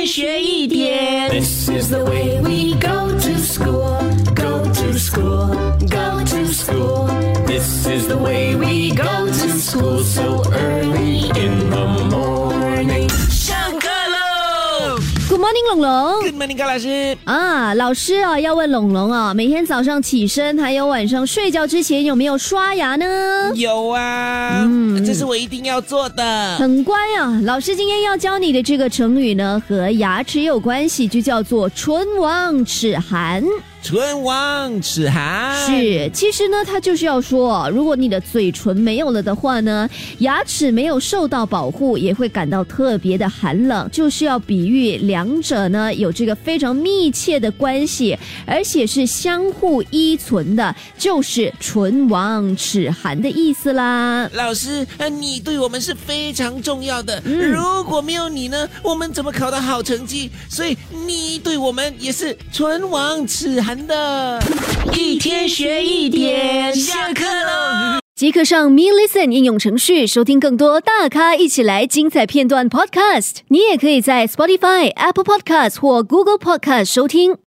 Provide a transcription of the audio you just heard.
天学一点。This is the way we go to school, go to school, go to school. This is the way we go to school so early in the morning. Good morning，龙龙。Good morning，高老师。啊，老师啊，要问龙龙啊，每天早上起身还有晚上睡觉之前有没有刷牙呢？有啊，嗯这是我一定要做的。很乖啊，老师今天要教你的这个成语呢，和牙齿有关系，就叫做“唇亡齿寒”。唇亡齿寒是，其实呢，他就是要说，如果你的嘴唇没有了的话呢，牙齿没有受到保护，也会感到特别的寒冷，就是要比喻两者呢有这个非常密切的关系，而且是相互依存的，就是唇亡齿寒的意思啦。老师，呃你对我们是非常重要的。如果没有你呢，我们怎么考到好成绩？所以你对我们也是唇亡齿寒的。一天学一点，下课喽。即刻上 Me Listen 应用程序收听更多大咖一起来精彩片段 Podcast。你也可以在 Spotify、Apple Podcast 或 Google Podcast 收听。